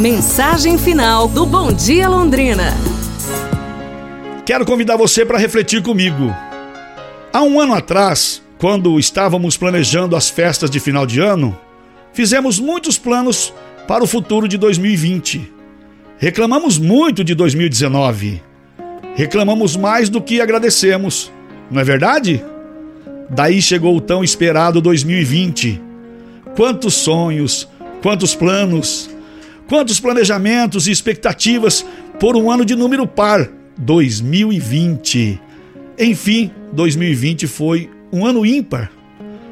Mensagem final do Bom Dia Londrina. Quero convidar você para refletir comigo. Há um ano atrás, quando estávamos planejando as festas de final de ano, fizemos muitos planos para o futuro de 2020. Reclamamos muito de 2019. Reclamamos mais do que agradecemos, não é verdade? Daí chegou o tão esperado 2020. Quantos sonhos, quantos planos, quantos planejamentos e expectativas por um ano de número par, 2020. Enfim, 2020 foi um ano ímpar.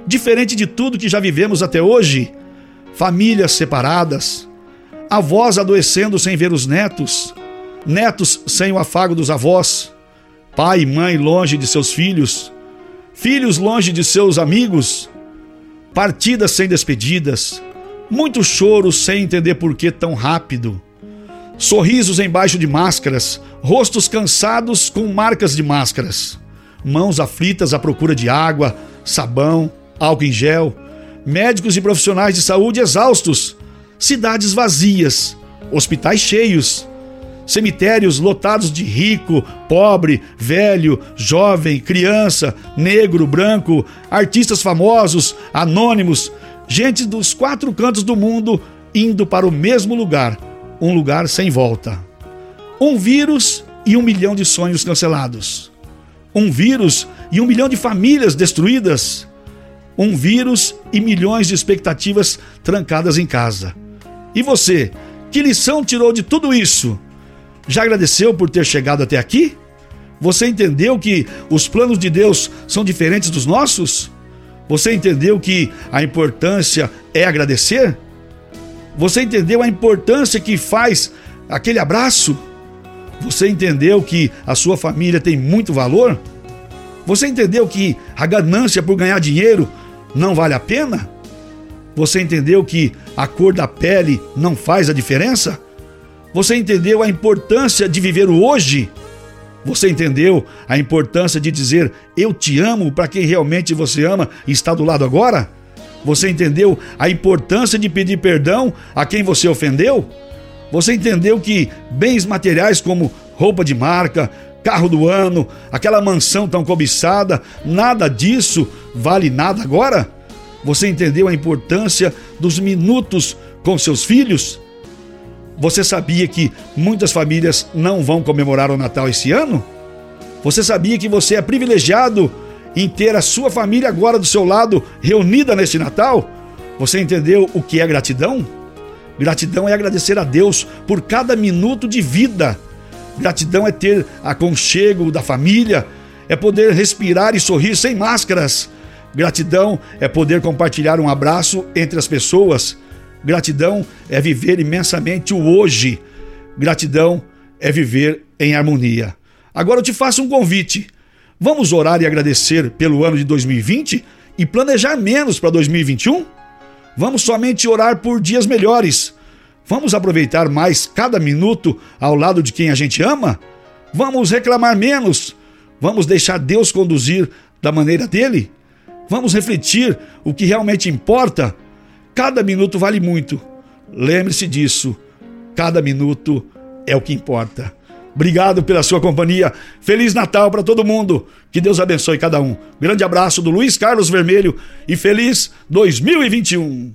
Diferente de tudo que já vivemos até hoje, famílias separadas, avós adoecendo sem ver os netos, netos sem o afago dos avós, pai e mãe longe de seus filhos, filhos longe de seus amigos, partidas sem despedidas, muito choro sem entender por que tão rápido, sorrisos embaixo de máscaras, rostos cansados com marcas de máscaras, mãos aflitas à procura de água, sabão, álcool em gel, médicos e profissionais de saúde exaustos, cidades vazias, hospitais cheios, cemitérios lotados de rico, pobre, velho, jovem, criança, negro, branco, artistas famosos, anônimos, gente dos quatro cantos do mundo indo para o mesmo lugar, um lugar sem volta. Um vírus e um milhão de sonhos cancelados. Um vírus e um milhão de famílias destruídas. Um vírus e milhões de expectativas trancadas em casa. E você, que lição tirou de tudo isso? Já agradeceu por ter chegado até aqui? Você entendeu que os planos de Deus são diferentes dos nossos? Você entendeu que a importância é agradecer? Você entendeu a importância que faz aquele abraço? Você entendeu que a sua família tem muito valor? Você entendeu que a ganância por ganhar dinheiro não vale a pena? Você entendeu que a cor da pele não faz a diferença? Você entendeu a importância de viver o hoje? Você entendeu a importância de dizer eu te amo para quem realmente você ama e está do lado agora? Você entendeu a importância de pedir perdão a quem você ofendeu? Você entendeu que bens materiais como roupa de marca, carro do ano, aquela mansão tão cobiçada, nada disso vale nada agora? Você entendeu a importância dos minutos com seus filhos? Você sabia que muitas famílias não vão comemorar o Natal esse ano? Você sabia que você é privilegiado em ter a sua família agora do seu lado reunida neste Natal? Você entendeu o que é gratidão? Gratidão é agradecer a Deus por cada minuto de vida. Gratidão é ter aconchego da família, é poder respirar e sorrir sem máscaras. Gratidão é poder compartilhar um abraço entre as pessoas. Gratidão é viver imensamente o hoje. Gratidão é viver em harmonia. Agora eu te faço um convite. Vamos orar e agradecer pelo ano de 2020 e planejar menos para 2021? Vamos somente orar por dias melhores. Vamos aproveitar mais cada minuto ao lado de quem a gente ama? Vamos reclamar menos? Vamos deixar Deus conduzir da maneira dele? Vamos refletir o que realmente importa? Cada minuto vale muito. Lembre-se disso. Cada minuto é o que importa. Obrigado pela sua companhia. Feliz Natal para todo mundo. Que Deus abençoe cada um. Grande abraço do Luiz Carlos Vermelho e feliz 2021.